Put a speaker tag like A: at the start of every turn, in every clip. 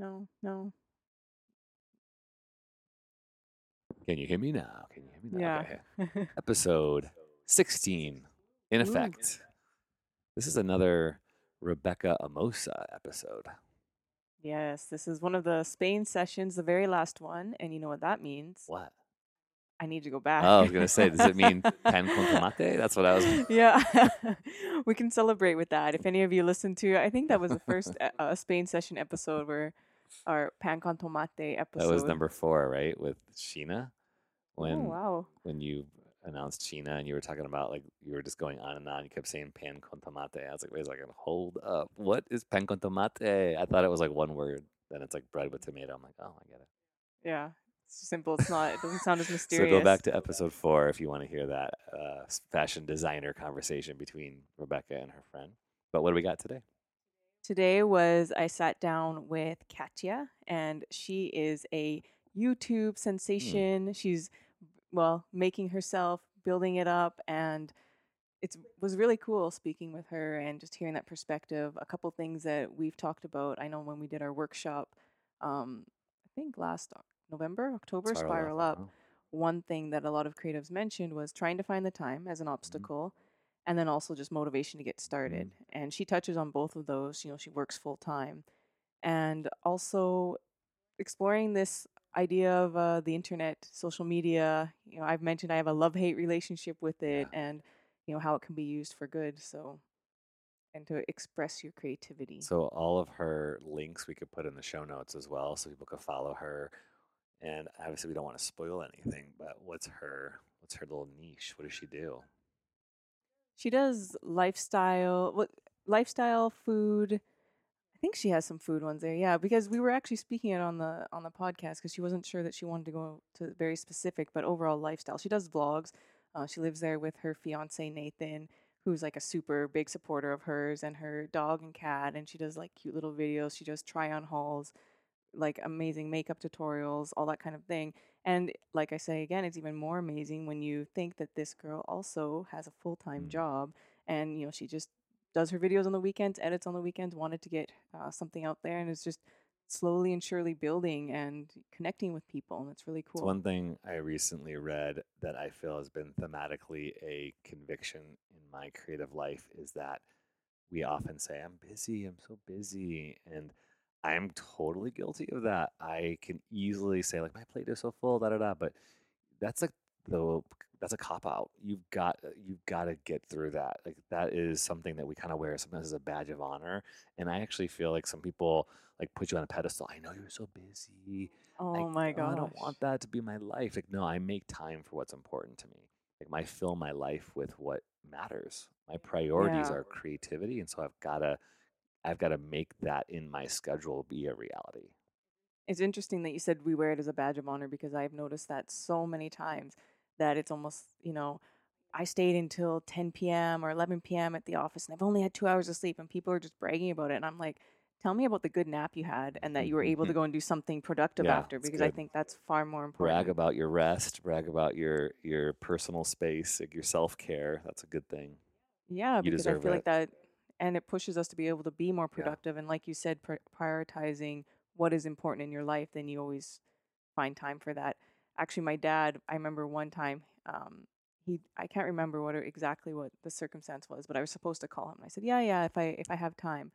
A: No, no.
B: Can you hear me now? Can you hear me now?
A: Yeah.
B: Okay. Episode 16 in
A: Ooh.
B: effect. This is another Rebekah Amosa episode.
A: yes, this is one of the Spain sessions, the very last one, and you know what that means?
B: What?
A: I need to go back.
B: Oh, I was going to say, does it mean pan con tomate? That's what I was.
A: yeah, we can celebrate with that. If any of you listen to, I think that was the first uh, uh, Spain session episode where our pan con tomate episode.
B: That was number four, right? With Sheena. When
A: oh wow!
B: when you announced Sheena and you were talking about like you were just going on and on. You kept saying pan con tomate. I was like, wait a second, hold up. What is pan con tomate? I thought it was like one word. Then it's like bread with tomato. I'm like, oh, I get it.
A: Yeah, it's simple. It's not. It doesn't sound as mysterious.
B: So go back to episode four if you want to hear that uh, fashion designer conversation between Rebekah and her friend. But what do we got today?
A: Today was I sat down with Katya, and she is a YouTube sensation. She's well making herself, building it up, and it was really cool speaking with her and just hearing that perspective. A couple things that we've talked about. I know when we did our workshop, um, I think last November, October, Spiral, Up.
B: uh-huh.
A: One thing that a lot of creatives mentioned was trying to find the time as an obstacle and then also just motivation to get started. And she touches on both of those. You know, she works full time. And also exploring this idea of uh, the internet, social media. You know, I've mentioned I have a love hate relationship with it and, you know, how it can be used for good. So, and to express your creativity.
B: So all of her links we could put in the show notes as well, so people could follow her. And obviously, we don't want to spoil anything. But what's her what's her little niche? What does she do?
A: She does lifestyle, what lifestyle food. I think she has some food ones there. Yeah, because we were actually speaking it on the on the podcast because she wasn't sure that she wanted to go to very specific, but overall lifestyle. She does vlogs. Uh, she lives there with her fiance Nathan, who's like a super big supporter of hers and her dog and cat. And she does like cute little videos. She does try on hauls, like amazing makeup tutorials, all that kind of thing. And like I say again, it's even more amazing when you think that this girl also has a full time
B: Mm.
A: job, and you know she just does her videos on the weekends, edits on the weekends, wanted to get uh, something out there, and is just slowly and surely building and connecting with people, and it's really
B: It's
A: cool.
B: one thing I recently read that I feel has been thematically a conviction in my creative life is that we often say, I'm busy, I'm so busy. And I am totally guilty of that. I can easily say, like, my plate is so full, da da da. But that's like the that's a cop out. You've got uh, you've got to get through that. Like that is something that we kind of wear sometimes as a badge of honor. And I actually feel like some people like put you on a pedestal. I know you're so busy.
A: oh
B: like,
A: my
B: "Oh! I don't want that to be my life. Like, no, I make time for what's important to me. Like, I fill my life with what matters. My priorities
A: Yeah.
B: are creativity, and so I've gotta, I've gotta make that in my schedule be a reality.
A: It's interesting that you said we wear it as a badge of honor because I've noticed that so many times that it's almost, you know, I stayed until 10 p.m. or 11 p.m. at the office and I've only had two hours of sleep, and people are just bragging about it. And I'm like, tell me about the good nap you had and that you were able to go and do something productive
B: Yeah,
A: after because I think that's far more important.
B: Brag about your rest. Brag about your your personal space, like your self care. That's a good thing.
A: Yeah,
B: You
A: because I feel
B: it.
A: like that, and it pushes us to be able to be more
B: Yeah.
A: productive. And like you said, pr- prioritizing what is important in your life, then you always find time for that. Actually, my dad, I remember one time, um, he, I can't remember what exactly what the circumstance was, but I was supposed to call him. I said, yeah, yeah, if I if I have time,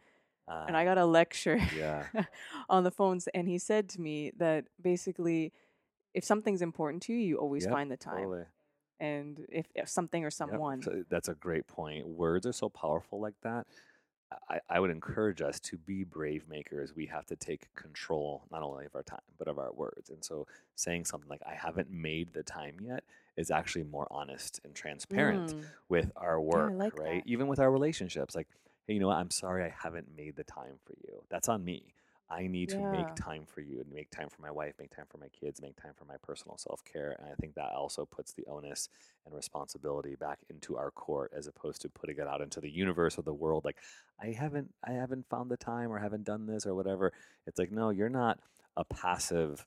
A: and I
B: Uh,
A: got a lecture
B: yeah.
A: on the phones, and he said to me that basically, if something's important to you, you always
B: Yep,
A: find the time,
B: totally.
A: And if, if something or
B: Yep,
A: someone,
B: so that's a great point. Words are so powerful like that. I, I would encourage us to be brave makers. We have to take control not only of our time, but of our words. And so saying something like, I haven't made the time yet is actually more honest and transparent
A: Mm,
B: with our work,
A: like
B: right?
A: that.
B: Even with our relationships. Like, hey, you know what? I'm sorry I haven't made the time for you. That's on me. I need to make time for you and make time for my wife, make time for my kids, make time for my personal self care. And I think that also puts the onus and responsibility back into our court as opposed to putting it out into the universe or the world. Like, I haven't, I haven't found the time or haven't done this or whatever. It's like, no, you're not a passive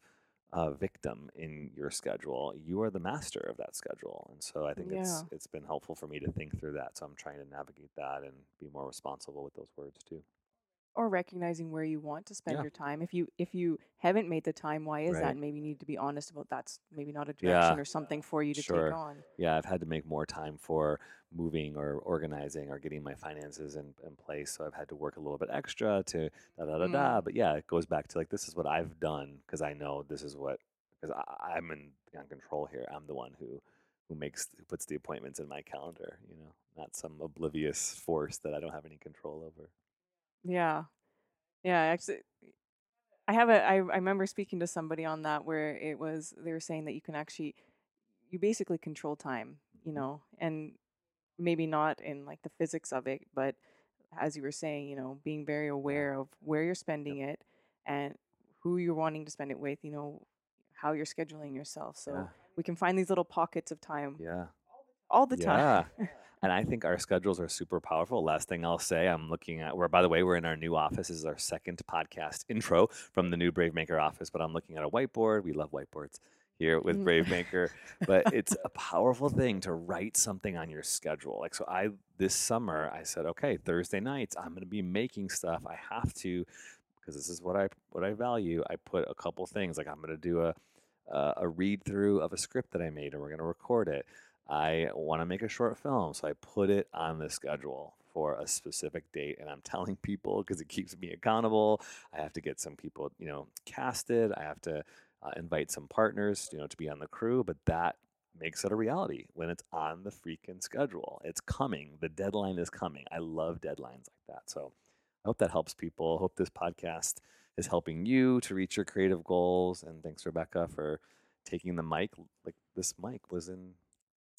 B: uh, victim in your schedule. You are the master of that schedule. And so I think it's it's been helpful for me to think through that. So I'm trying to navigate that and be more responsible with those words too.
A: Or recognizing where you want to spend
B: Yeah.
A: your time. If you if you haven't made the time, why is
B: Right.
A: that? And maybe you need to be honest about that's maybe not a
B: Yeah,
A: direction or something for you to
B: sure.
A: take on.
B: Yeah, I've had to make more time for moving or organizing or getting my finances in, in place. So I've had to work a little bit extra to da da da
A: Mm.
B: da. But yeah, it goes back to like this is what I've done because I know this is what because I'm in on control here. I'm the one who who makes who puts the appointments in my calendar. You know, not some oblivious force that I don't have any control over.
A: Yeah. Yeah, actually I have a I, I remember speaking to somebody on that where it was they were saying that you can actually you basically control time, you
B: Mhm.
A: know, and maybe not in like the physics of it, but as you were saying, you know, being very aware of where you're spending it and who you're wanting to spend it with, you know, how you're scheduling yourself. So
B: Yeah.
A: we can find these little pockets of time
B: Yeah.
A: All the
B: Yeah.
A: time.
B: And I think our schedules are super powerful. Last thing I'll say, I'm looking at where, by the way, we're in our new office. This is our second podcast intro from the new Brave Maker office. But I'm looking at a whiteboard. We love whiteboards here with
A: Mm.
B: Brave Maker. but it's a powerful thing to write something on your schedule. Like, so I, this summer, I said, okay, Thursday nights, I'm going to be making stuff. I have to, because this is what I, what I value. I put a couple things like I'm going to do a, uh, a read through of a script that I made and we're going to record it. I want to make a short film, so I put it on the schedule for a specific date and I'm telling people because it keeps me accountable. I have to get some people, you know, casted. I have to uh, invite some partners, you know, to be on the crew, but that makes it a reality when it's on the freaking schedule. It's coming. The deadline is coming. I love deadlines like that. So I hope that helps people. Hope this podcast is helping you to reach your creative goals. And thanks, Rebekah, for taking the mic. Like this mic was in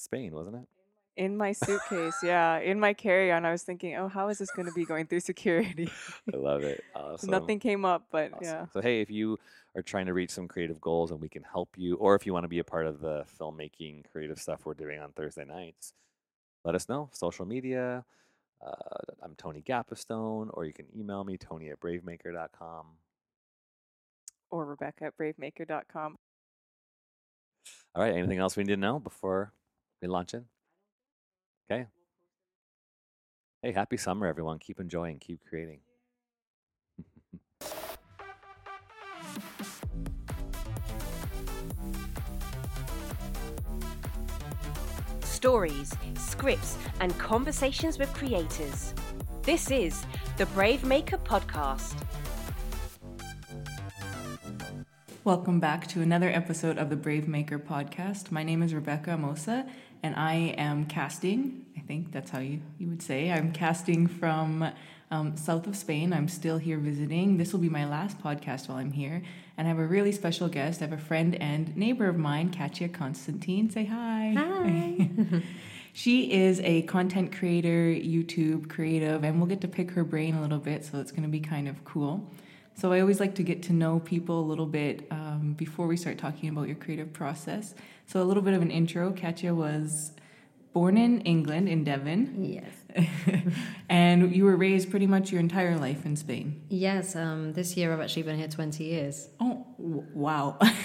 B: Spain, wasn't it?
A: In my suitcase, yeah, in my carry-on, I was thinking, oh, how is this going to be going through security?
B: I love it. Awesome.
A: Nothing came up, but
B: Awesome.
A: yeah.
B: So hey, if you are trying to reach some creative goals and we can help you, or if you want to be a part of the filmmaking creative stuff we're doing on Thursday nights, let us know. Social media. Uh, I'm Tony Gapistone, or you can email me, Tony at bravemaker.com.
A: Or Rebekah at bravemaker.com.
B: All right. Anything else we need to know before we launch in? Okay. Hey, happy summer, everyone. Keep enjoying, keep creating.
C: stories, scripts, and conversations with creators. This is the Brave Maker Podcast.
A: Welcome back to another episode of the Brave Maker podcast. My name is Rebekah Mosa, and I am casting. I think that's how you, you would say. I'm casting from um, south of Spain. I'm still here visiting. This will be my last podcast while I'm here. And I have a really special guest. I have a friend and neighbor of mine, Katya Constantine. Say hi.
D: Hi.
A: she is a content creator, YouTube creative, and we'll get to pick her brain a little bit, so it's going to be kind of cool. So I always like to get to know people a little bit um, before we start talking about your creative process. So a little bit of an intro. Katya was born in England, in Devon,
D: Yes.
A: and you were raised pretty much your entire life in Spain.
D: Yes. Um, this year I've actually been here 20 years.
A: Oh, w- wow.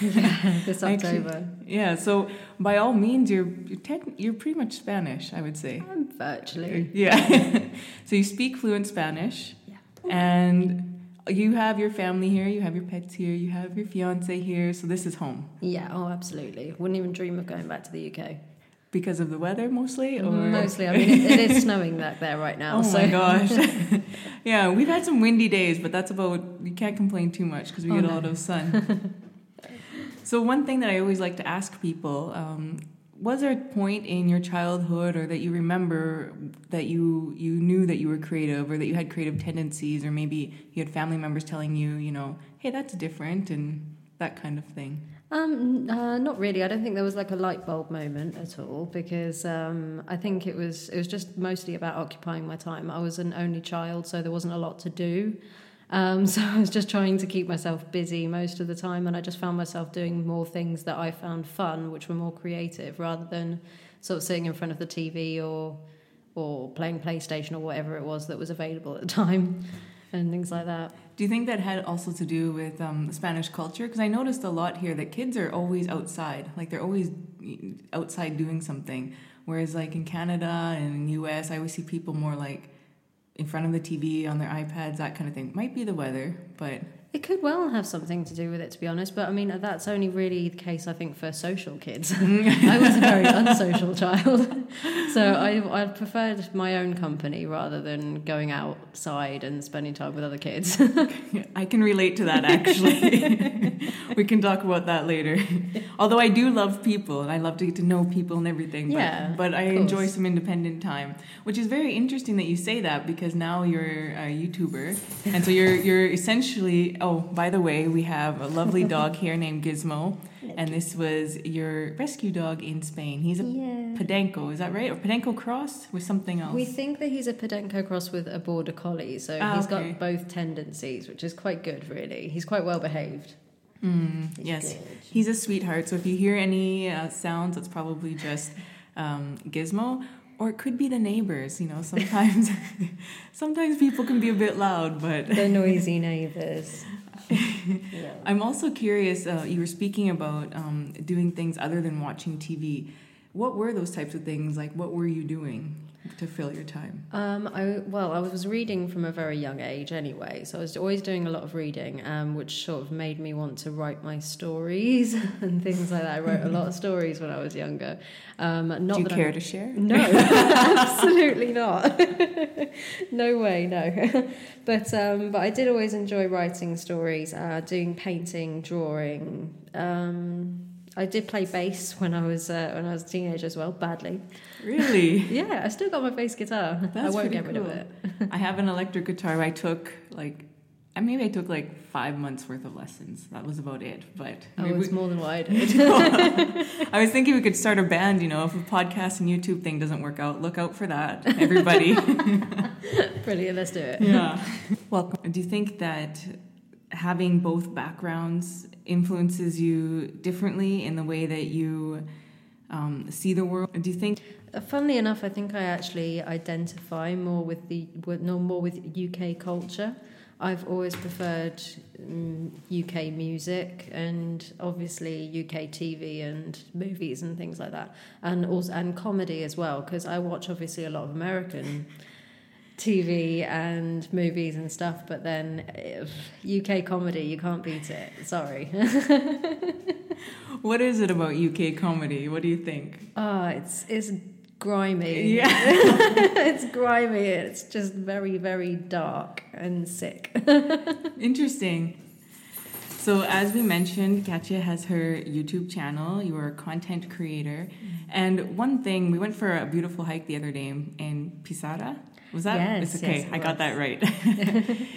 D: This
A: Actually,
D: October.
A: yeah, so by all means, you're you're, you're pretty much Spanish, I would say.
D: I'm virtually.
A: Yeah. so you speak fluent Spanish.
D: Yeah.
A: And you have your family here, you have your pets here, you have your fiance here, so this is home.
D: Yeah. Oh, absolutely. Wouldn't even dream of going back to the UK.
A: Because of the weather mostly? Or
D: Mostly. I mean, it, it is snowing back there right now.
A: Oh
D: so.
A: my gosh. yeah, we've had some windy days, but that's about, you can't complain too much because we
D: Oh,
A: get a
D: no.
A: lot of sun. so, one thing that I always like to ask people um, was there a point in your childhood or that you remember that you, you knew that you were creative or that you had creative tendencies or maybe you had family members telling you, you know, hey, that's different and that kind of thing?
D: Um, uh, not really. I don't think there was like a light bulb moment at all because um, I think it was it was just mostly about occupying my time. I was an only child, so there wasn't a lot to do. Um, so I was just trying to keep myself busy most of the time, and I just found myself doing more things that I found fun, which were more creative, rather than sort of sitting in front of the TV or or playing PlayStation or whatever it was that was available at the time, and things like that.
A: Do you think that had also to do with um, Spanish culture? Because I noticed a lot here that kids are always outside, like they're always outside doing something. Whereas, like in Canada and the US, I always see people more like in front of the TV on their iPads, that kind of thing. Might be the weather, but
D: It could well have something to do with it, to be honest. But I mean, that's only really the case, I think, for social kids. I was a very unsocial child, so I I preferred my own company rather than going outside and spending time with other kids.
A: I can relate to that actually. we can talk about that later. Although I do love people and I love to get to know people and everything. But,
D: Yeah,
A: but I enjoy some independent time, which is very interesting that you say that because now you're a YouTuber, and so you're you're essentially. Oh, by the way, we have a lovely dog here named Gizmo, and this was your rescue dog in Spain. He's a
D: Yeah.
A: Podenco, is that right? Or Podenco cross with something else?
D: We think that he's a Podenco cross with a border collie, so
A: Ah,
D: he's
A: okay.
D: got both tendencies, which is quite good, really. He's quite well behaved.
A: Mm, yes, he's a sweetheart. So if you hear any uh, sounds, it's probably just um, Gizmo, or it could be the neighbors. You know, sometimes sometimes people can be a bit loud, but
D: The noisy neighbours.
A: I'm also curious. Uh, you were speaking about um, doing things other than watching TV. What were those types of things? Like, what were you doing to fill your time?
D: Um, I well, I was reading from a very young age anyway, so I was always doing a lot of reading, um, which sort of made me want to write my stories and things like that. I wrote a lot of stories when I was younger. Um, not
A: Do you
D: that
A: care
D: I'm,
A: to share?
D: No, absolutely not. no way, no. but um, but I did always enjoy writing stories, uh, doing painting, drawing. I did play bass when I was uh, when I was a teenager as well, badly.
A: Really?
D: Yeah, I still got my bass guitar. I won't get rid of it.
A: I have an electric guitar. I took like, I maybe I took like five months worth of lessons. That was about it. But
D: Oh, it's
A: we-
D: more than what I did.
A: I was thinking we could start a band. You know, if a podcast and YouTube thing doesn't work out, look out for that, everybody.
D: Brilliant, let's do it.
A: yeah. Welcome. Do you think that having both backgrounds influences you differently in the way that you um, see the world? Do you think?
D: Uh, Funnily enough, I think I actually identify more with the no more with UK culture. I've always preferred um, UK music and obviously UK TV and movies and things like that, and also and comedy as well because I watch obviously a lot of American TV and movies and stuff. But then if UK comedy, you can't beat it. Sorry.
A: What is it about UK comedy? What do you think?
D: Ah, it's it's grimy.
A: Yeah.
D: it's grimy. It's just very very dark and sick.
A: Interesting. So, as we mentioned, Katya has her YouTube channel. You are a content creator. And one thing, we went for a beautiful hike the other day in, in Pizarra. Was that?
D: Yes,
A: It's okay.
D: yes, it
A: I got that right.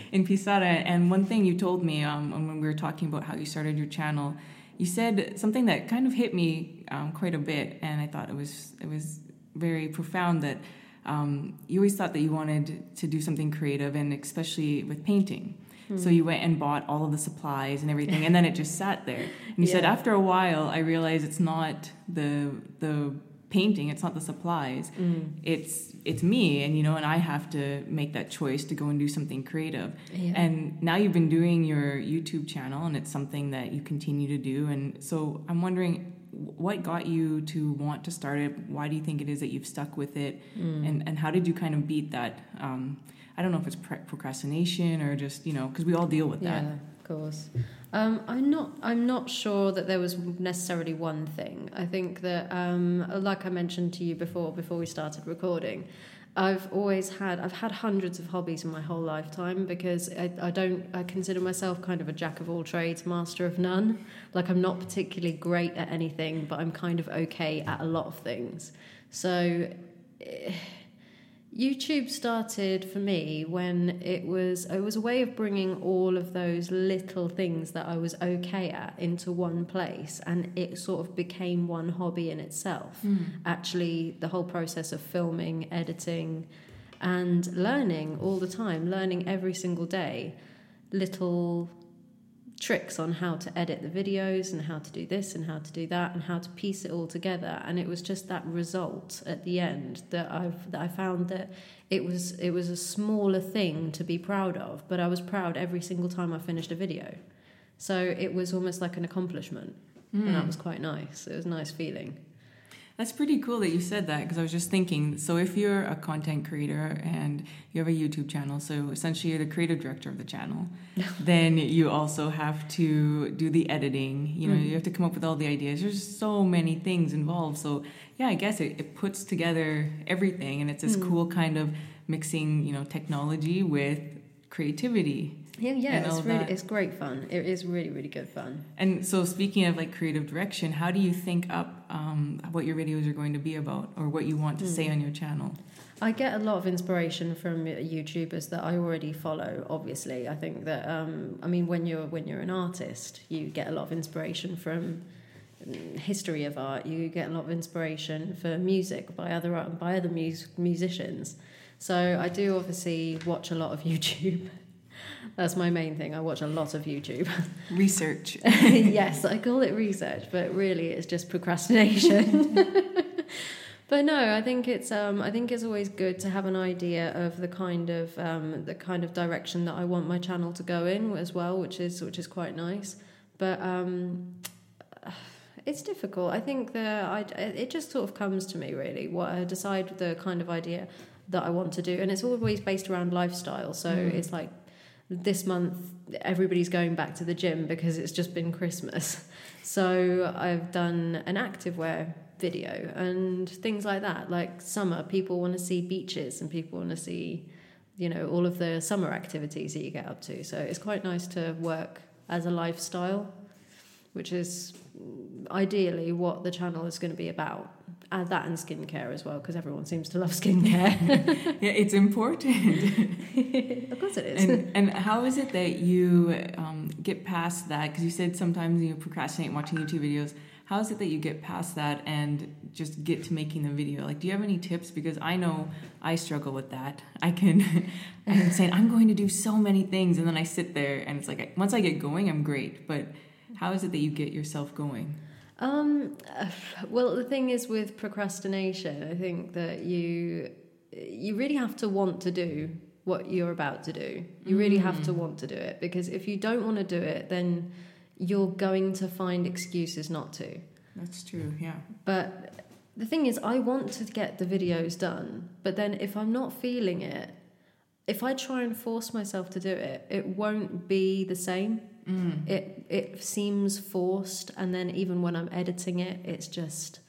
A: in Pizarra. And one thing you told me um, when we were talking about how you started your channel, you said something that kind of hit me um, quite a bit. And I thought it was, it was very profound that um, you always thought that you wanted to do something creative, and especially with painting. So you went and bought all of the supplies and everything, and then it just sat there. And you said after a while, I realized it's not the the painting, it's not the supplies, it's it's me, and you know, and I have to make that choice to go and do something creative.
D: Yeah.
A: And now you've been doing your YouTube channel, and it's something that you continue to do. And so I'm wondering, what got you to want to start it? Why do you think it is that you've stuck with it? And and how did you kind of beat that? Um, I don't know if it's pre- procrastination or just you know because we all deal with that.
D: Yeah,
A: that.
D: of course. Um, I'm not. I'm not sure that there was necessarily one thing. I think that, um, like I mentioned to you before, before we started recording, I've always had. I've had hundreds of hobbies in my whole lifetime because I, I don't. I consider myself kind of a jack of all trades, master of none. Like I'm not particularly great at anything, but I'm kind of okay at a lot of things. So. eh, YouTube started for me when it was it was a way of bringing all of those little things that I was okay at into one place and it sort of became one hobby in itself. Hmm. Actually the whole process of filming, editing and learning all the time, learning every single day little tricks on how to edit the videos and how to do this and how to do that and how to piece it all together. And it was just that result at the end that I've that I found that it was it was a smaller thing to be proud of but I was proud every single time I finished a video. So it was almost like an accomplishment. And that hmm. was quite nice. It was a nice feeling
A: That's pretty cool that you said that because I was just thinking. So, if you're a content creator and you have a YouTube channel, so essentially you're the creative director of the channel, then you also have to do the editing. You know,
D: Mm.
A: you have to come up with all the ideas. There's so many things involved. So, yeah, I guess it, it puts together everything, and it's this
D: Mm.
A: cool kind of mixing, you know, technology with creativity.
D: Yeah, yeah, it's really
A: that.
D: it's great fun. It is really really good fun.
A: And so, speaking of like creative direction, how do you think up um, what your videos are going to be about or what you want to say
D: Hmm.
A: on your channel?
D: I get a lot of inspiration from YouTubers that I already follow. Obviously, I think that um, I mean when you're when you're an artist, you get a lot of inspiration from mm, history of art. You get a lot of inspiration for music by other by other mus- musicians. So I do obviously watch a lot of YouTube. That's my main thing. I watch a lot of YouTube.
A: Research.
D: yes, I call it research, but really it's just procrastination. but no, I think it's um, I think it's always good to have an idea of the kind of um, the kind of direction that I want my channel to go in as well, which is which is quite nice. But um, it's difficult. I think the I, it just sort of comes to me really. What I decide the kind of idea that I want to do, and it's always based around lifestyle. So
A: Mm.
D: it's like this month everybody's going back to the gym because it's just been Christmas. So I've done an activewear video and things like that. Like summer, people want to see beaches and people want to see, you know, all of the summer activities that you get up to. So it's quite nice to work as a lifestyle, which is ideally what the channel is going to be about. Add that and skincare as well, because everyone seems to love skincare.
A: yeah, it's important.
D: of course it is.
A: and and how is it that you um, get past that? Because you said sometimes you procrastinate watching YouTube videos. How is it that you get past that and just get to making the video? Like, do you have any tips? Because I know I struggle with that. I can, I'm saying I'm going to do so many things, and then I sit there, and it's like once I get going, I'm great. But how is it that you get yourself going?
D: Um, well, the thing is with procrastination, I think that you you really have to want to do what you're about to do. You really have to want to do it because if you don't want to do it, then you're going to find excuses not to.
A: That's true. Yeah.
D: But the thing is, I want to get the videos done, but then if I'm not feeling it, if I try and force myself to do it, it won't be the same.
A: Mm.
D: It it seems forced, and then even when I'm editing it, it's just,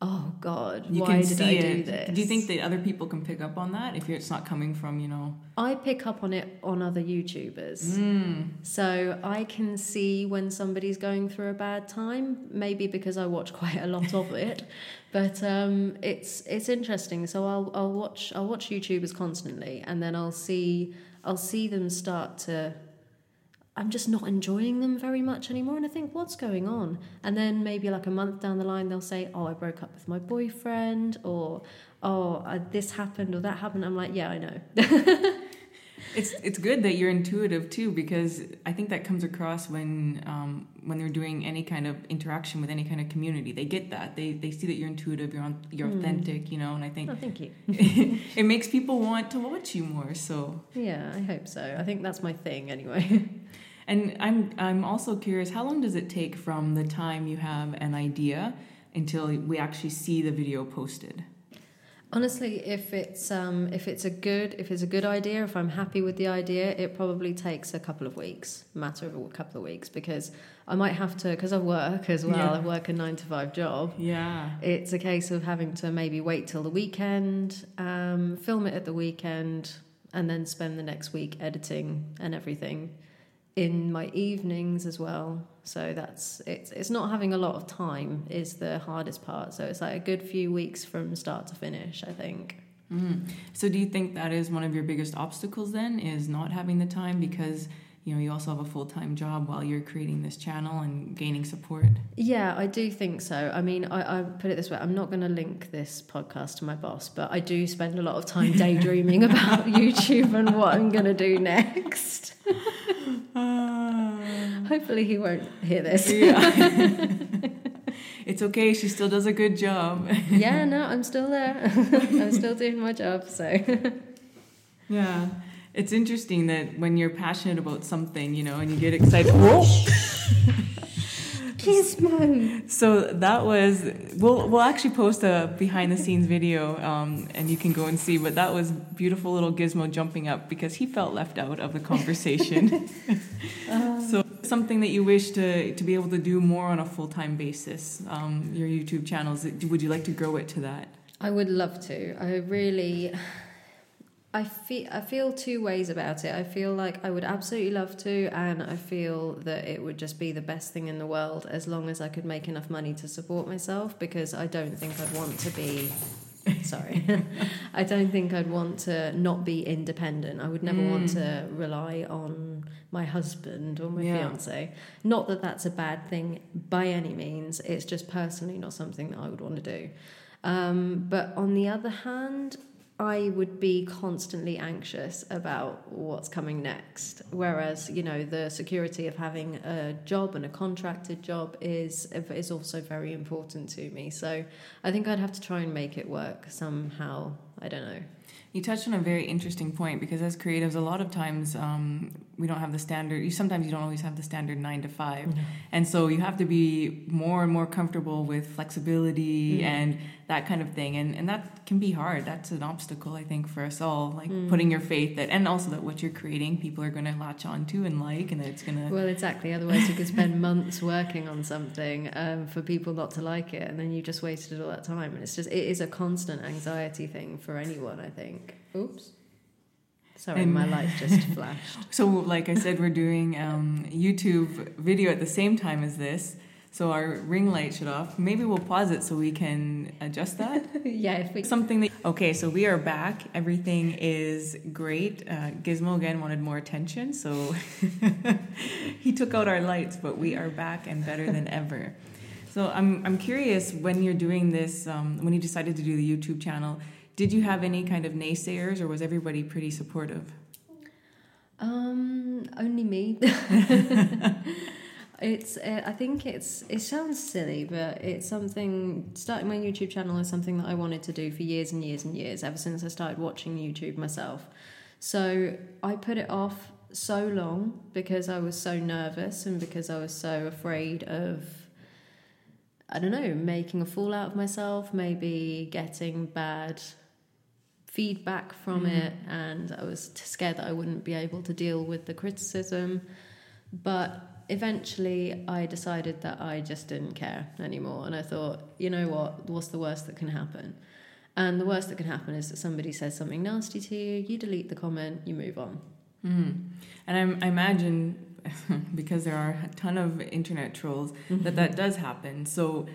D: oh God,
A: You
D: why did I
A: it.
D: do this?
A: Do you think that other people can pick up on that if it's not coming from you know?
D: I pick up on it on other YouTubers?
A: Mm.
D: So I can see when somebody's going through a bad time, maybe because I watch quite a lot of it. But um, it's it's interesting. So I'll I'll watch I'll watch YouTubers constantly, and then I'll see I'll see them start to. I'm just not enjoying them very much anymore, and I think what's going on. And then maybe like a month down the line, they'll say, "Oh, I broke up with my boyfriend," or "Oh, uh, this happened or that happened." I'm like, "Yeah, I know."
A: It's it's good that you're intuitive too because I think that comes across when um, when they're doing any kind of interaction with any kind of community. They get that they they see that you're intuitive, you're on, you're
D: Hmm.
A: authentic, you know. And I think
D: oh, thank you.
A: it makes people want to watch you more. So
D: Yeah, I hope so. I think that's my thing anyway.
A: And I'm I'm also curious, how long does it take from the time you have an idea until we actually see the video posted?
D: Honestly, if it's um, if it's a good if it's a good idea, if I'm happy with the idea, it probably takes a couple of weeks, matter of a couple of weeks, because I might have to because I work as well.
A: Yeah.
D: I work a nine to five job.
A: Yeah.
D: It's a case of having to maybe wait till the weekend, um, film it at the weekend, and then spend the next week editing and everything in my evenings as well. So that's it's it's not having a lot of time is the hardest part. So it's like a good few weeks from start to finish, I think.
A: Mm. So do you think that is one of your biggest obstacles then is not having the time because you know you also have a full-time job while you're creating this channel and gaining support?
D: Yeah, I do think so. I mean, I, I put it this way: I'm not going to link this podcast to my boss, but I do spend a lot of time daydreaming about YouTube and what I'm going to do next. Um, Hopefully, he won't hear this.
A: yeah. it's okay. She still does a good job.
D: yeah, no, I'm still there. I'm still doing my job. So,
A: Yeah. It's interesting that when you're passionate about something, you know, and you get excited. Whoa!
D: Gizmo.
A: So that was we'll we'll actually post a behind the scenes video um, and you can go and see. But that was beautiful little Gizmo jumping up because he felt left out of the conversation. so something that you wish to to be able to do more on a full time basis. Um, your YouTube channels. Would you like to grow it to that?
D: I would love to. I really. I feel I feel two ways about it. I feel like I would absolutely love to, and I feel that it would just be the best thing in the world as long as I could make enough money to support myself. Because I don't think I'd want to be. Sorry, I don't think I'd want to not be independent. I would never mm. want to rely on my husband or my yeah. fiance. Not that that's a bad thing by any means. It's just personally not something that I would want to do. Um, but on the other hand, I would be constantly anxious about what's coming next. Whereas, you know, the security of having a job and a contracted job is is also very important to me. So I think I'd have to try and make it work somehow. I don't know.
A: You touched on a very interesting point because as creatives, a lot of times um, we don't have the standard. You sometimes you don't always have the standard nine to 5 mm-hmm. and so you have to be more and more comfortable with flexibility mm-hmm. and that kind of thing, and and that can be hard. That's an obstacle I think for us all, like mm-hmm. putting your faith that, and also that what you're creating, people are going to latch on to and like, and it's going to.
D: Well, exactly. Otherwise, you could spend months working on something um, for people not to like it, and then you just wasted all that time. And it's just it is a constant anxiety thing for anyone. I think. Oops. Sorry, and, my light just flashed.
A: So, like I said, we're doing um, YouTube video at the same time as this. So our ring light shut off. Maybe we'll pause it so we can adjust that.
D: yeah, if we
A: something that. Okay, so we are back. Everything is great. Uh, Gizmo again wanted more attention, so he took out our lights, but we are back and better than ever. So I'm I'm curious when you're doing this, um, when you decided to do the YouTube channel did you have any kind of naysayers, or was everybody pretty supportive?
D: Um, only me. it's. Uh, I think it's. It sounds silly, but it's something. Starting my YouTube channel is something that I wanted to do for years and years and years. Ever since I started watching YouTube myself, so I put it off so long because I was so nervous and because I was so afraid of I don't know, making a fool out of myself, maybe getting bad feedback from mm. it, and I was scared that I wouldn't be able to deal with the criticism. But eventually, I decided that I just didn't care anymore, and I thought, you know what, what's the worst that can happen? And the worst that can happen is that somebody says something nasty to you, you delete the comment, you move on.
A: Mm. And I, I imagine because there are a ton of internet trolls mm-hmm. that that does happen. So,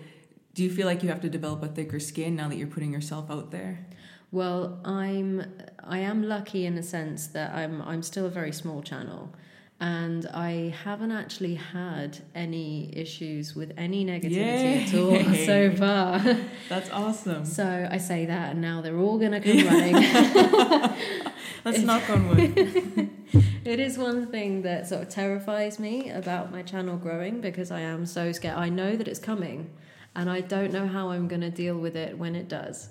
A: do you feel like you have to develop a thicker skin now that you're putting yourself out there?
D: Well, I'm I am lucky in a sense that I'm I'm still a very small channel and I haven't actually had any issues with any negativity Yay. at all so far.
A: That's awesome.
D: So I say that, and now they're all going to come running.
A: Let's knock on wood.
D: it is one thing that sort of terrifies me about my channel growing because I am so scared. I know that it's coming, and I don't know how I'm going to deal with it when it does.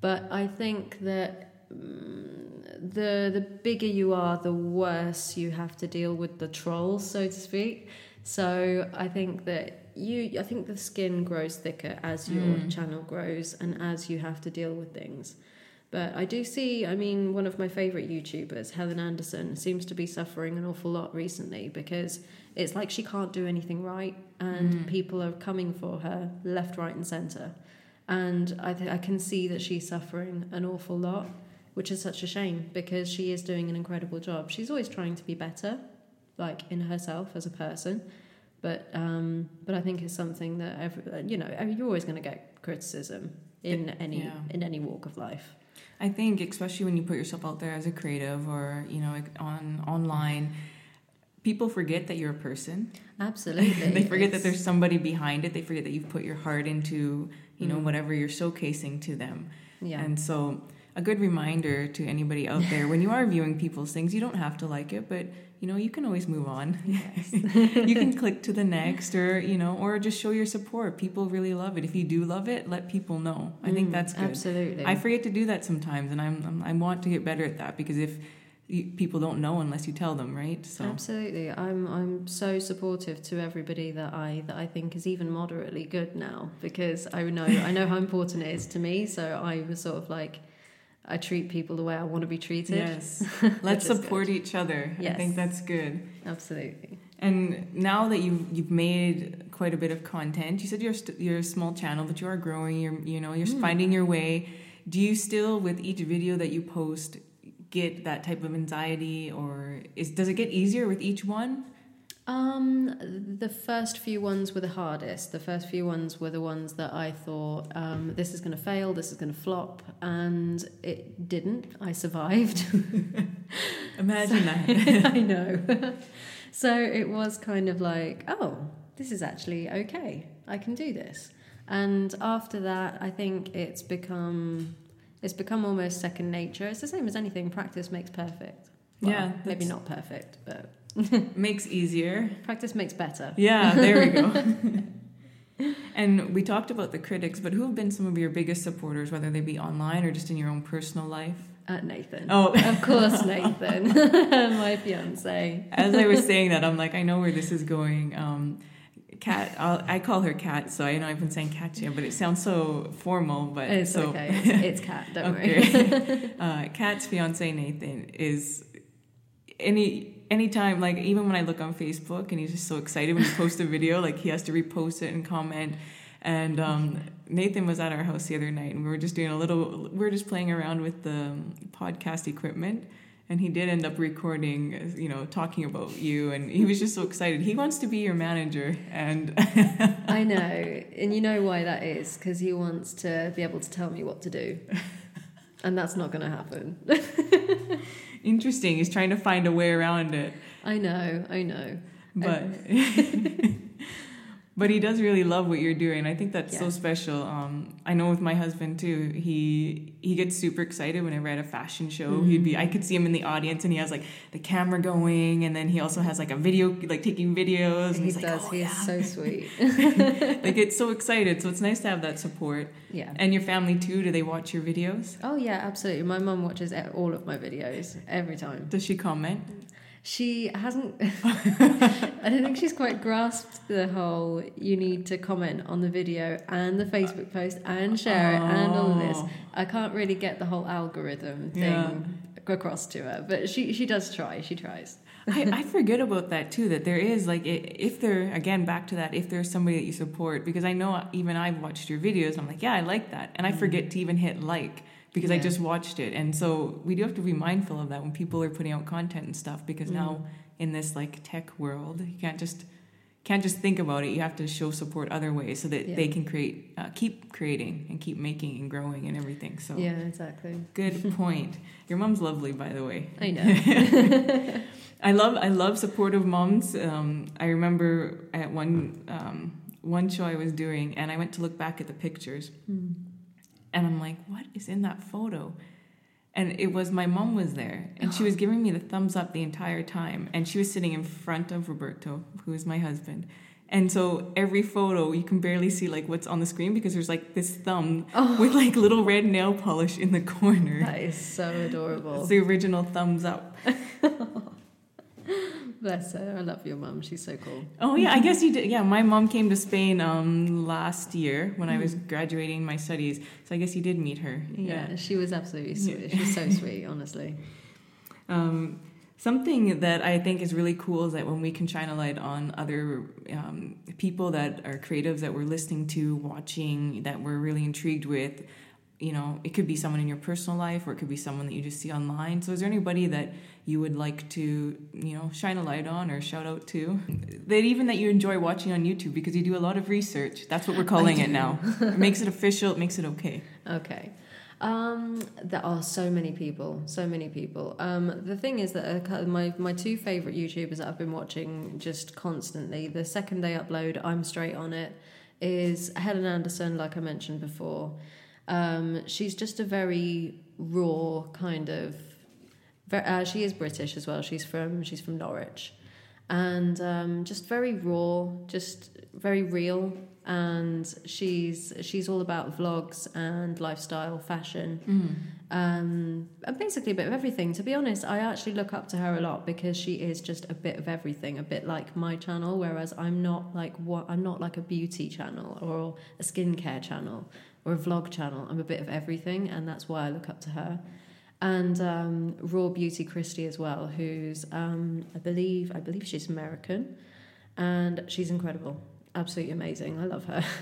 D: But I think that um, the the bigger you are, the worse you have to deal with the trolls, so to speak. So I think that you, I think the skin grows thicker as your mm. channel grows and as you have to deal with things. But I do see, I mean, one of my favourite YouTubers, Helen Anderson, seems to be suffering an awful lot recently because it's like she can't do anything right and mm. people are coming for her left, right, and centre and I th- I can see that she's suffering an awful lot, which is such a shame because she is doing an incredible job. She's always trying to be better, like in herself as a person, but um, but I think it's something that every, you know you're always going to get criticism in any yeah. in any walk of life.
A: I think especially when you put yourself out there as a creative or you know on online people forget that you're a person.
D: Absolutely.
A: they forget that there's somebody behind it. They forget that you've put your heart into, you know, mm. whatever you're showcasing to them. Yeah. And so a good reminder to anybody out there when you are viewing people's things, you don't have to like it, but you know, you can always move on. Yes. you can click to the next or, you know, or just show your support. People really love it. If you do love it, let people know. I mm, think that's good.
D: Absolutely.
A: I forget to do that sometimes and I'm, I'm I want to get better at that because if people don't know unless you tell them, right? So
D: Absolutely, I'm I'm so supportive to everybody that I that I think is even moderately good now because I know I know how important it is to me. So I was sort of like I treat people the way I want to be treated.
A: yes, let's support
D: good.
A: each other. I think that's good.
D: Absolutely.
A: And now that you've you've made quite a bit of content, you said you're st- you're a small channel, but you are growing. You're you know you're
D: Hmm.
A: finding your way. Do you still, with each video that you post, get that type of anxiety, or is does it get easier with each one?
D: Um, the first few ones were the hardest. The first few ones were the ones that I thought um, this is going to fail, this is going to flop, and it didn't. I survived.
A: Imagine that.
D: I know. so it was kind of like, oh, this is actually okay. I can do this. And after that, I think it's become it's become almost second nature. It's the same as anything. Practice makes perfect. Well,
A: Yeah,
D: maybe not perfect, but
A: Makes easier.
D: practice makes better.
A: Yeah, there we go. and we talked about the critics, but who have been some of your biggest supporters, whether they be online or just in your own personal life?
D: Uh, Nathan.
A: Oh,
D: Of course, Nathan, my fiance.
A: as I was saying that, I'm like, I know where this is going. Um, Kat, I'll, I call her Kat, so I know I've been saying Katya, but it sounds so formal. But
D: It's
A: so,
D: okay. It's, it's Kat. Don't worry.
A: okay. uh, Kat's fiance Nathan is any anytime like even when I look on Facebook and he's just so excited when he posts a video, like he has to repost it and comment. And um, Nathan was at our house the other night, and we were just doing a little. We were just playing around with the um, podcast equipment, and he did end up recording, you know, talking about you, and he was just so excited. He wants to be your manager, and
D: I know, and you know why that is because he wants to be able to tell me what to do, and that's not going to happen.
A: interesting. He's trying to find a way around it.
D: I know, I know.
A: but but he does really love what you're doing i think that's so special um, i know with my husband too he he gets super excited whenever at a fashion show he'd be i could see him in the audience and he has like the camera going and then he also has like a video like taking videos and
D: He
A: he's
D: does.
A: like, oh,
D: he
A: yeah.
D: is so sweet.
A: like it's so excited so it's nice to have that support
D: Yeah.
A: and your family too do they watch your videos
D: Oh yeah, absolutely. My mom watches all of my videos every time.
A: does she comment
D: She hasn't. I don't think she's quite grasped the whole. You need to comment on the video and the Facebook post and share it and all of this.
A: Oh.
D: I can't really get the whole algorithm thing
A: Yeah.
D: across to her, but she she does try. She tries.
A: I, I forget about that too. That there is like if there again back to that if there's somebody that you support because I know even I've watched your videos. I'm like yeah I like that and I forget mm. to even hit like because I just watched it and so we do have to be mindful of that when people are putting out content and stuff because now in this like tech world you can't just can't just think about it. You have to show support other ways so that
D: Yeah.
A: they can create uh, keep creating and keep making and growing and everything. So
D: Yeah, exactly.
A: good point. Your mom's lovely by the way.
D: I know.
A: I love I love supportive moms. Um, I remember at one um, one show I was doing, and I went to look back at the pictures,
D: Hmm.
A: And I'm like, "What is in that photo?" And it was my mom was there, and she was giving me the thumbs up the entire time, and she was sitting in front of Roberto, who is my husband. And so every photo, you can barely see like what's on the screen because there's like this thumb oh. with like little red nail polish in the corner.
D: That is so adorable.
A: It's the original thumbs up.
D: Bless her. I love your mom. She's so cool.
A: Oh yeah, I guess you did. Yeah, my mom came to Spain um last year when I was graduating my studies. So I guess you did meet her.
D: Yeah, she was absolutely sweet. She's so sweet, honestly.
A: Um, something that I think is really cool is that when we can shine a light on other um, people that are creatives that we're listening to, watching, that we're really intrigued with. You know, it could be someone in your personal life, or it could be someone that you just see online. So, is there anybody that you would like to, you know, shine a light on or shout out to? That even that you enjoy watching on YouTube because you do a lot of research. That's what we're calling it now. It makes it official. It makes it okay.
D: Okay. Um, there are so many people, so many people. Um, the thing is that my my two favorite YouTubers that I've been watching just constantly. The second they upload, I'm straight on it. Is Helen Anderson, like I mentioned before. Um, she's just a very raw kind of. Uh, she is British as well. She's from she's from Norwich, and um, just very raw, just very real. and she's she's all about vlogs and lifestyle, fashion, um, and basically a bit of everything. To be honest, I actually look up to her a lot because she is just a bit of everything, a bit like my channel. Whereas I'm not like what I'm not like a beauty channel or a skincare channel or a vlog channel. I'm a bit of everything, and that's why I look up to her. And um, Raw Beauty Kristi as well, who's um, I believe I believe she's American, and she's incredible, absolutely amazing. I love her.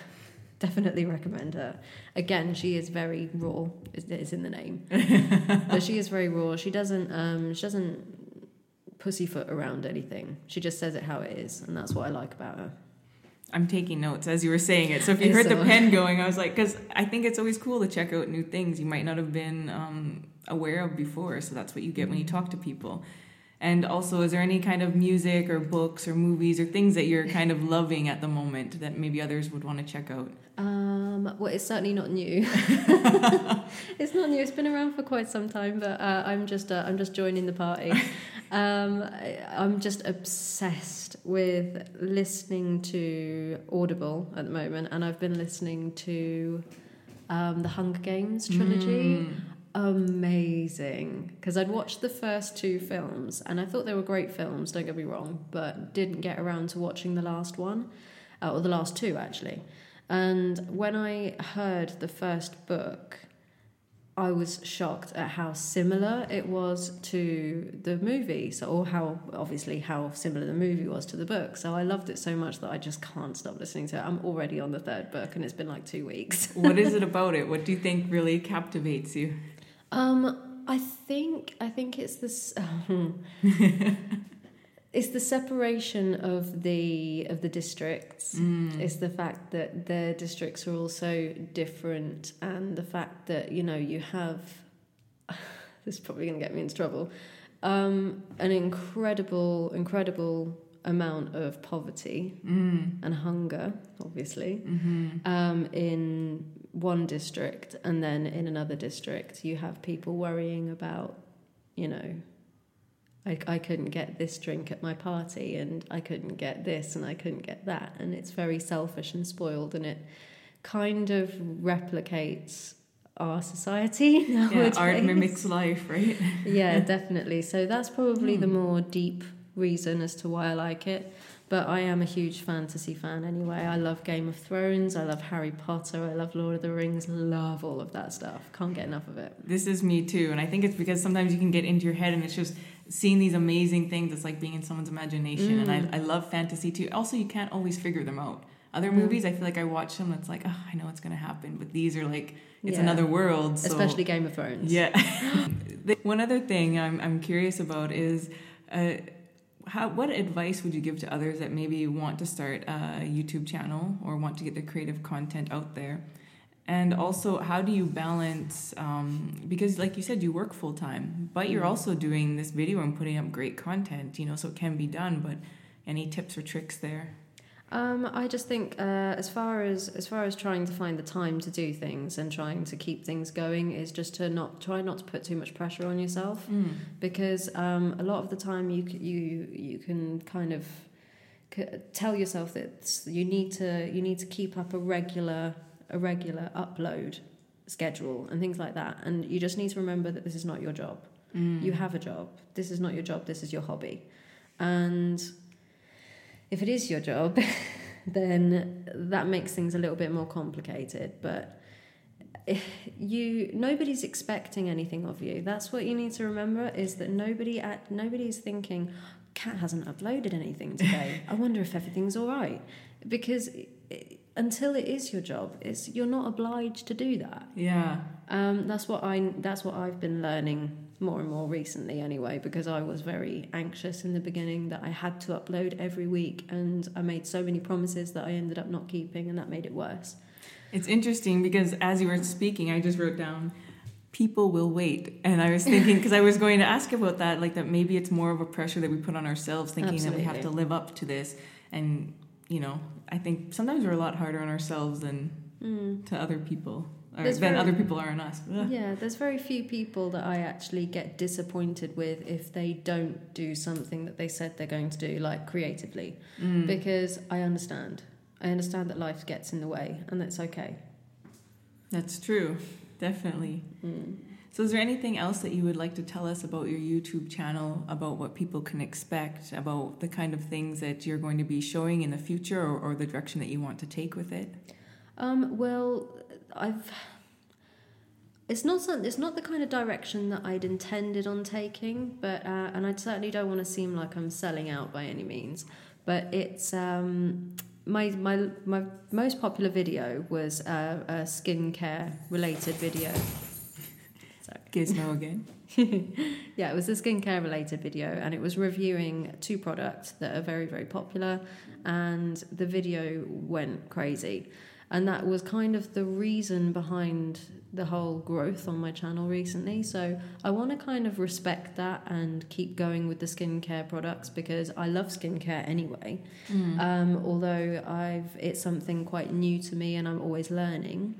D: Definitely recommend her. Again, she is very raw. It is in the name, but she is very raw. She doesn't um, she doesn't pussyfoot around anything. She just says it how it is, and that's what I like about her.
A: I'm taking notes as you were saying it. So if you
D: It's
A: heard the pen going, I was like, because I think it's always cool to check out new things you might not have been um, aware of before. So that's what you get when you talk to people. And also, is there any kind of music or books or movies or things that you're kind of loving at the moment that maybe others would want to check out?
D: Um, well, it's certainly not new. it's not new. It's been around for quite some time, but uh, I'm just uh, I'm just joining the party. Um, I, I'm just obsessed with listening to Audible at the moment, and I've been listening to um, the Hunger Games trilogy. Amazing, because I'd watched the first two films, and I thought they were great films. Don't get me wrong, but didn't get around to watching the last one, uh, or the last two actually. And when I heard the first book, I was shocked at how similar it was to the movie. So, or how obviously how similar the movie was to the book. So I loved it so much that I just can't stop listening to it. I'm already on the third book, and it's been like two weeks.
A: what is it about it? What do you think really captivates you?
D: Um, I think I think it's this. it's the separation of the of the districts. It's the fact that their districts are all so different, and the fact that you know you have. this is probably going to get me into trouble. Um, an incredible, incredible amount of poverty and hunger, obviously, um, in one district, and then in another district, you have people worrying about, you know, I, I couldn't get this drink at my party, and I couldn't get this, and I couldn't get that, and it's very selfish and spoiled, and it kind of replicates our society
A: Yeah,
D: nowadays.
A: art mimics life, right?
D: yeah, definitely. So that's probably the
A: Hmm.
D: more deep reason as to why I like it. But I am a huge fantasy fan anyway. I love Game of Thrones. I love Harry Potter. I love Lord of the Rings. Love all of that stuff. Can't get enough of it.
A: This is me too, and I think it's because sometimes you can get into your head and it's just seeing these amazing things. It's like being in someone's imagination, and I, mm. I love fantasy too. Also, you can't always figure them out. Other mm. movies, I feel like I watch them. It's like, oh, I know what's gonna happen, but these are like it's
D: Yeah.
A: another world. So.
D: Especially Game of Thrones.
A: Yeah. One other thing I'm I'm curious about is. Uh, how, what advice would you give to others that maybe want to start a YouTube channel or want to get their creative content out there? And also, how do you balance? Um, because, like you said, you work full time, but you're also doing this video and putting up great content. You know, so it can be done. But any tips or tricks there?
D: Um, I just think uh, as far as as far as trying to find the time to do things and trying to keep things going is just to not try not to put too much pressure on yourself. Because um, a lot of the time you you you can kind of c- tell yourself that you need to you need to keep up a regular a regular upload schedule and things like that. And you just need to remember that this is not your job. You have a job. This is not your job. This is your hobby. And if it is your job, then that makes things a little bit more complicated. But you nobody's expecting anything of you. That's what you need to remember is that nobody at nobody's thinking, Kat hasn't uploaded anything today. I wonder if everything's all right. Because until it is your job, it's you're not obliged to do that.
A: Yeah.
D: Um, that's what I. That's what I've been learning more and more recently, anyway. Because I was very anxious in the beginning that I had to upload every week, and I made so many promises that I ended up not keeping, and that made it worse.
A: It's interesting because as you were speaking, I just wrote down people will wait. And I was thinking, because I was going to ask about that, like that maybe it's more of a pressure that we put on ourselves, thinking that we have to live up to this. And, you know, I think sometimes we're a lot harder on ourselves than to other people, or
D: There's
A: than
D: very-
A: other people are on us. Ugh.
D: Yeah, there's very few people that I actually get disappointed with if they don't do something that they said they're going to do, like creatively, because I understand. I understand that life gets in the way, and that's okay.
A: That's true, definitely.
D: Mm.
A: So, is there anything else that you would like to tell us about your YouTube channel, about what people can expect, about the kind of things that you're going to be showing in the future, or, or the direction that you want to take with it?
D: Um, well, I've. It's not some, it's not the kind of direction that I'd intended on taking, but uh, and I certainly don't want to seem like I'm selling out by any means. But it's um, my my my most popular video was uh, a skincare related video.
A: Gizmo again.
D: yeah, it was a skincare related video, and it was reviewing two products that are very, very popular. And the video went crazy. And that was kind of the reason behind the whole growth on my channel recently. So I want to kind of respect that and keep going with the skincare products because I love skincare anyway.
A: Mm.
D: Um, although I've it's something quite new to me, and I'm always learning.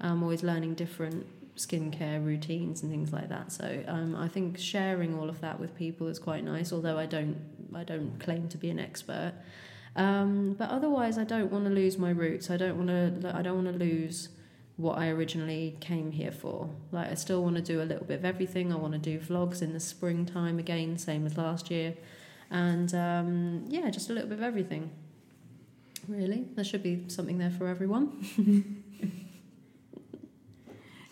D: I'm always learning different skincare routines and things like that. So um, I think sharing all of that with people is quite nice. Although I don't, I don't claim to be an expert. Um, but otherwise, I don't want to lose my roots. I don't want to. I don't want to lose what I originally came here for. Like I still want to do a little bit of everything. I want to do vlogs in the springtime again, same as last year, and um, yeah, just a little bit of everything. Really, there should be something there for everyone.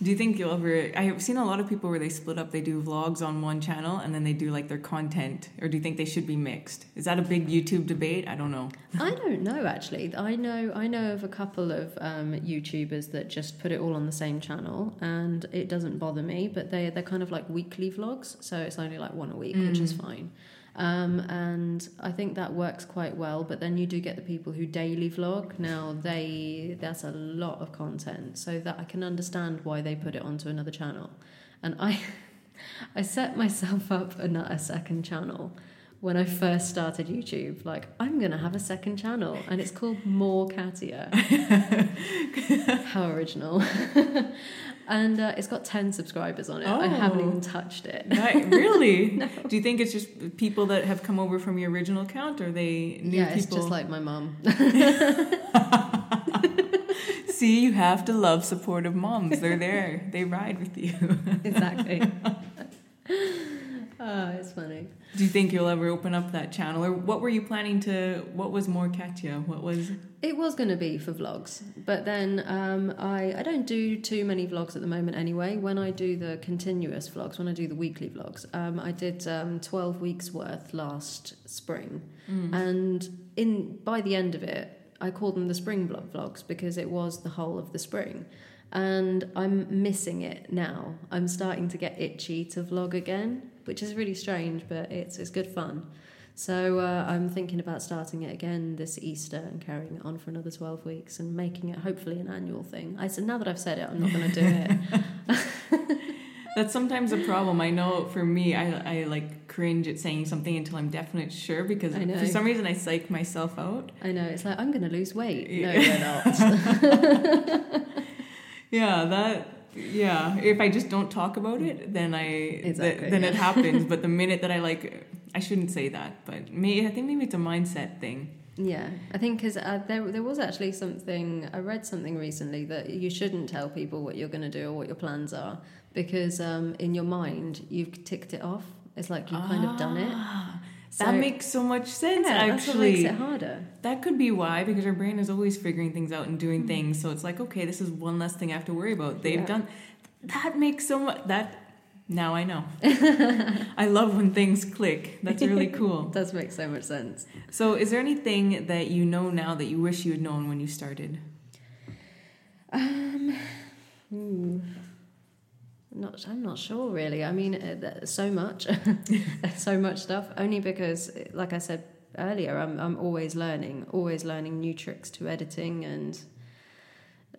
A: Do you think you'll ever? I've seen a lot of people where they split up. They do vlogs on one channel and then they do like their content. Or do you think they should be mixed? Is that a big YouTube debate? I don't know.
D: I don't know actually. I know I know of a couple of um, YouTubers that just put it all on the same channel, and it doesn't bother me. But they they're kind of like weekly vlogs, so it's only like one a week, which is fine. Um, and I think that works quite well. But then you do get the people who daily vlog. Now they that's a lot of content, so that I can understand why they put it onto another channel. And I I set myself up a, second channel when I first started YouTube. Like I'm gonna have a second channel, and it's called More Katya. How original. And uh, it's got 10 subscribers on it. I haven't
A: Oh.
D: even touched it.
A: Right, really? Do you think it's just people that have come over from your original account, or they new
D: yeah,
A: people?
D: it's just like my mum.
A: See, you have to love supportive moms. They're there. they ride with you.
D: exactly. Oh, it's funny.
A: Do you think you'll ever open up that channel, or what were you planning to? What was more Katya? What was?
D: It was going to be for vlogs, but then um, I I don't do too many vlogs at the moment anyway. When I do the continuous vlogs, when I do the weekly vlogs, um, I did um, twelve weeks worth last spring, and in by the end of it, I called them the spring vlog vlogs because it was the whole of the spring. And I'm missing it now. I'm starting to get itchy to vlog again, which is really strange, but it's it's good fun. So uh, I'm thinking about starting it again this Easter and carrying it on for another 12 weeks and making it hopefully an annual thing. I said now that I've said it, I'm not going to do it.
A: That's sometimes a problem. I know for me, I, I like cringe at saying something until I'm definite sure because for some reason I psych myself out.
D: I know it's like I'm going to lose weight. No, you're not.
A: Yeah, that. Yeah, if I just don't talk about it, then I th-
D: Exactly,
A: then it happens. But the minute that I like, I shouldn't say that. But me, I think maybe it's a mindset thing.
D: Yeah, I think because uh, there there was actually something I read something recently that you shouldn't tell people what you're going to do or what your plans are because um, in your mind you've ticked it off. It's like you've kind of done it. So-
A: that makes so much sense.
D: Yeah, that's what makes it harder.
A: that could be why because our brain is always figuring things out and doing things. So it's like, okay, this is one less thing I have to worry about. They've
D: Yeah.
A: done that. Makes so much that. Now I know. I love when things click. That's really cool.
D: Does make so much sense.
A: So, is there anything that you know now that you wish you had known when you started?
D: Um, hmm. Not, I'm not sure really. I mean, uh, so much, so much stuff. Only because, like I said earlier, I'm I'm always learning, always learning new tricks to editing and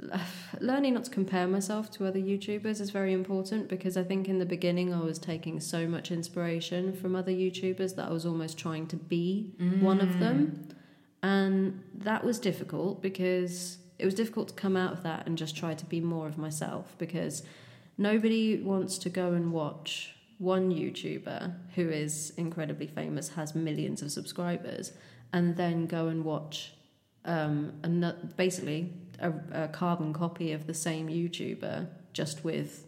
D: learning not to compare myself to other YouTubers is very important because I think in the beginning I was taking so much inspiration from other YouTubers that I was almost trying to be one of them. And that was difficult because it was difficult to come out of that and just try to be more of myself because nobody wants to go and watch one YouTuber who is incredibly famous, has millions of subscribers, and then go and watch um, ano- basically a, a carbon copy of the same YouTuber, just with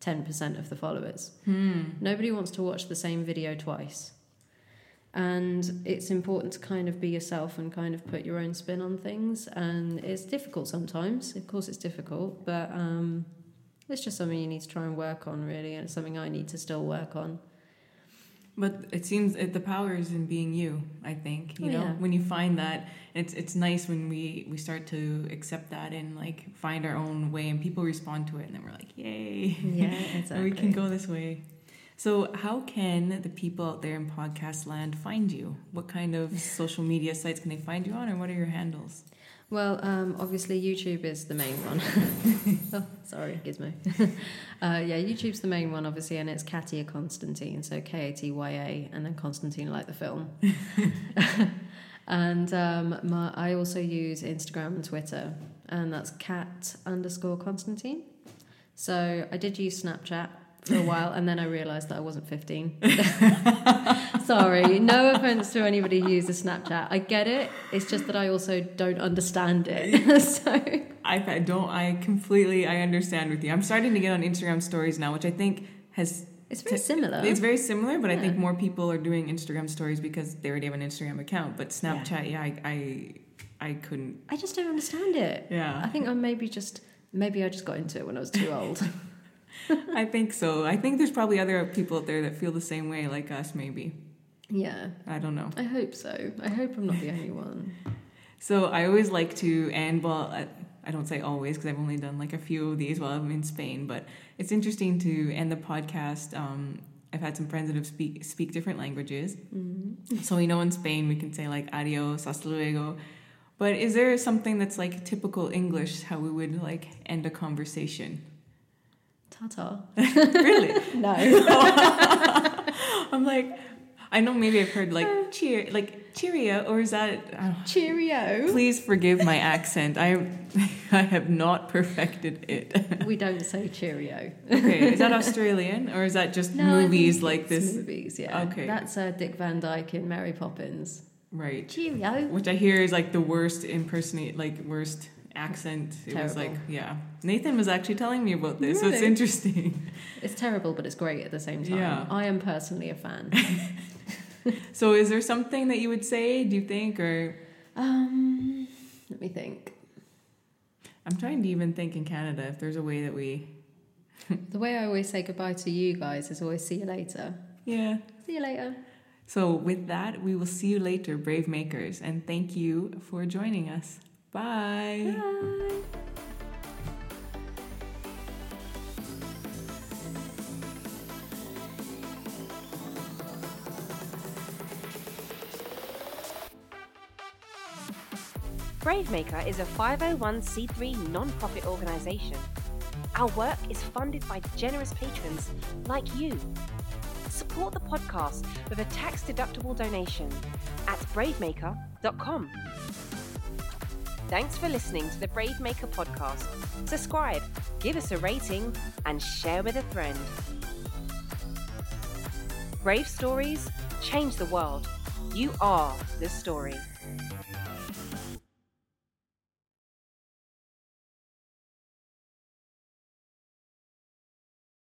D: 10% of the followers. Nobody wants to watch the same video twice. And it's important to kind of be yourself and kind of put your own spin on things. And it's difficult sometimes. Of course, it's difficult, but um, it's just something you need to try and work on, really. And it's something I need to still work on.
A: But it seems that the power is in being you. I think you
D: Oh,
A: know
D: yeah.
A: when you find that it's it's nice when we we start to accept that and like find our own way and people respond to it and then we're like yay
D: Yeah,
A: and we can go this way. So how can the people out there in podcast land find you? What kind of social media sites can they find you on, and what are your handles?
D: Well, um, obviously YouTube is the main one. oh, sorry, Gizmo. uh, yeah, YouTube's the main one, obviously, and it's Katya Constantine, so K A T Y A, and then Constantine like the film. and um, my, I also use Instagram and Twitter, and that's kat underscore Constantine. So I did use Snapchat for a while, and then I realised that I wasn't 15. Sorry, no offense to anybody who uses Snapchat. I get it. It's just that I also don't understand it. so
A: I I don't. I completely. I understand with you. I'm starting to get on Instagram stories now, which I think has.
D: it's very
A: t-
D: similar.
A: It's very similar, but I think more people are doing Instagram stories because they already have an Instagram account. But Snapchat, yeah, I, I, I couldn't.
D: I just don't understand it.
A: Yeah.
D: I think I maybe just maybe I just got into it when I was too old.
A: I think so. I think there's probably other people out there that feel the same way, like us. Maybe
D: yeah,
A: I don't know.
D: I hope so. I hope I'm not the only one.
A: So I always like to end. Well, I, I don't say always because I've only done like a few of these while I'm in Spain. But it's interesting to end the podcast. Um, I've had some friends that have speak speak different languages. So we know in Spain we can say like adios, hasta luego. But is there something that's like typical English how we would like end a conversation?
D: Ta-ta.
A: really?
D: No.
A: I'm like, I know maybe I've heard like cheer, like cheerio, or is that? oh,
D: Cheerio.
A: please forgive my accent. I, I have not perfected it.
D: We don't say cheerio.
A: okay, is that Australian or is that just
D: No,
A: movies like this?
D: Movies, yeah.
A: Okay.
D: That's uh, Dick Van Dyke in Mary Poppins.
A: Right.
D: Cheerio.
A: Which I hear is like the worst impersonate, like worst accent. It was like, yeah. Nathan was actually telling me about this, so it's interesting.
D: It's terrible, but it's great at the same time.
A: Yeah.
D: I am personally a fan.
A: So, is there something that you would say? Do you think, or
D: um, let me think.
A: I'm trying to even think in Canada if there's a way that we,
D: The way I always say goodbye to you guys is always see you later.
A: yeah.
D: See you later.
A: So, with that, we will see you later, brave makers, and thank you for joining us. Bye.
D: Bye.
C: Bravemaker is a 501c3 non-profit organization. Our work is funded by generous patrons like you. Support the podcast with a tax-deductible donation at bravemaker.com. Thanks for listening to the Brave Maker podcast. Subscribe, give us a rating, and share with a friend. Brave stories change the world. You are the story.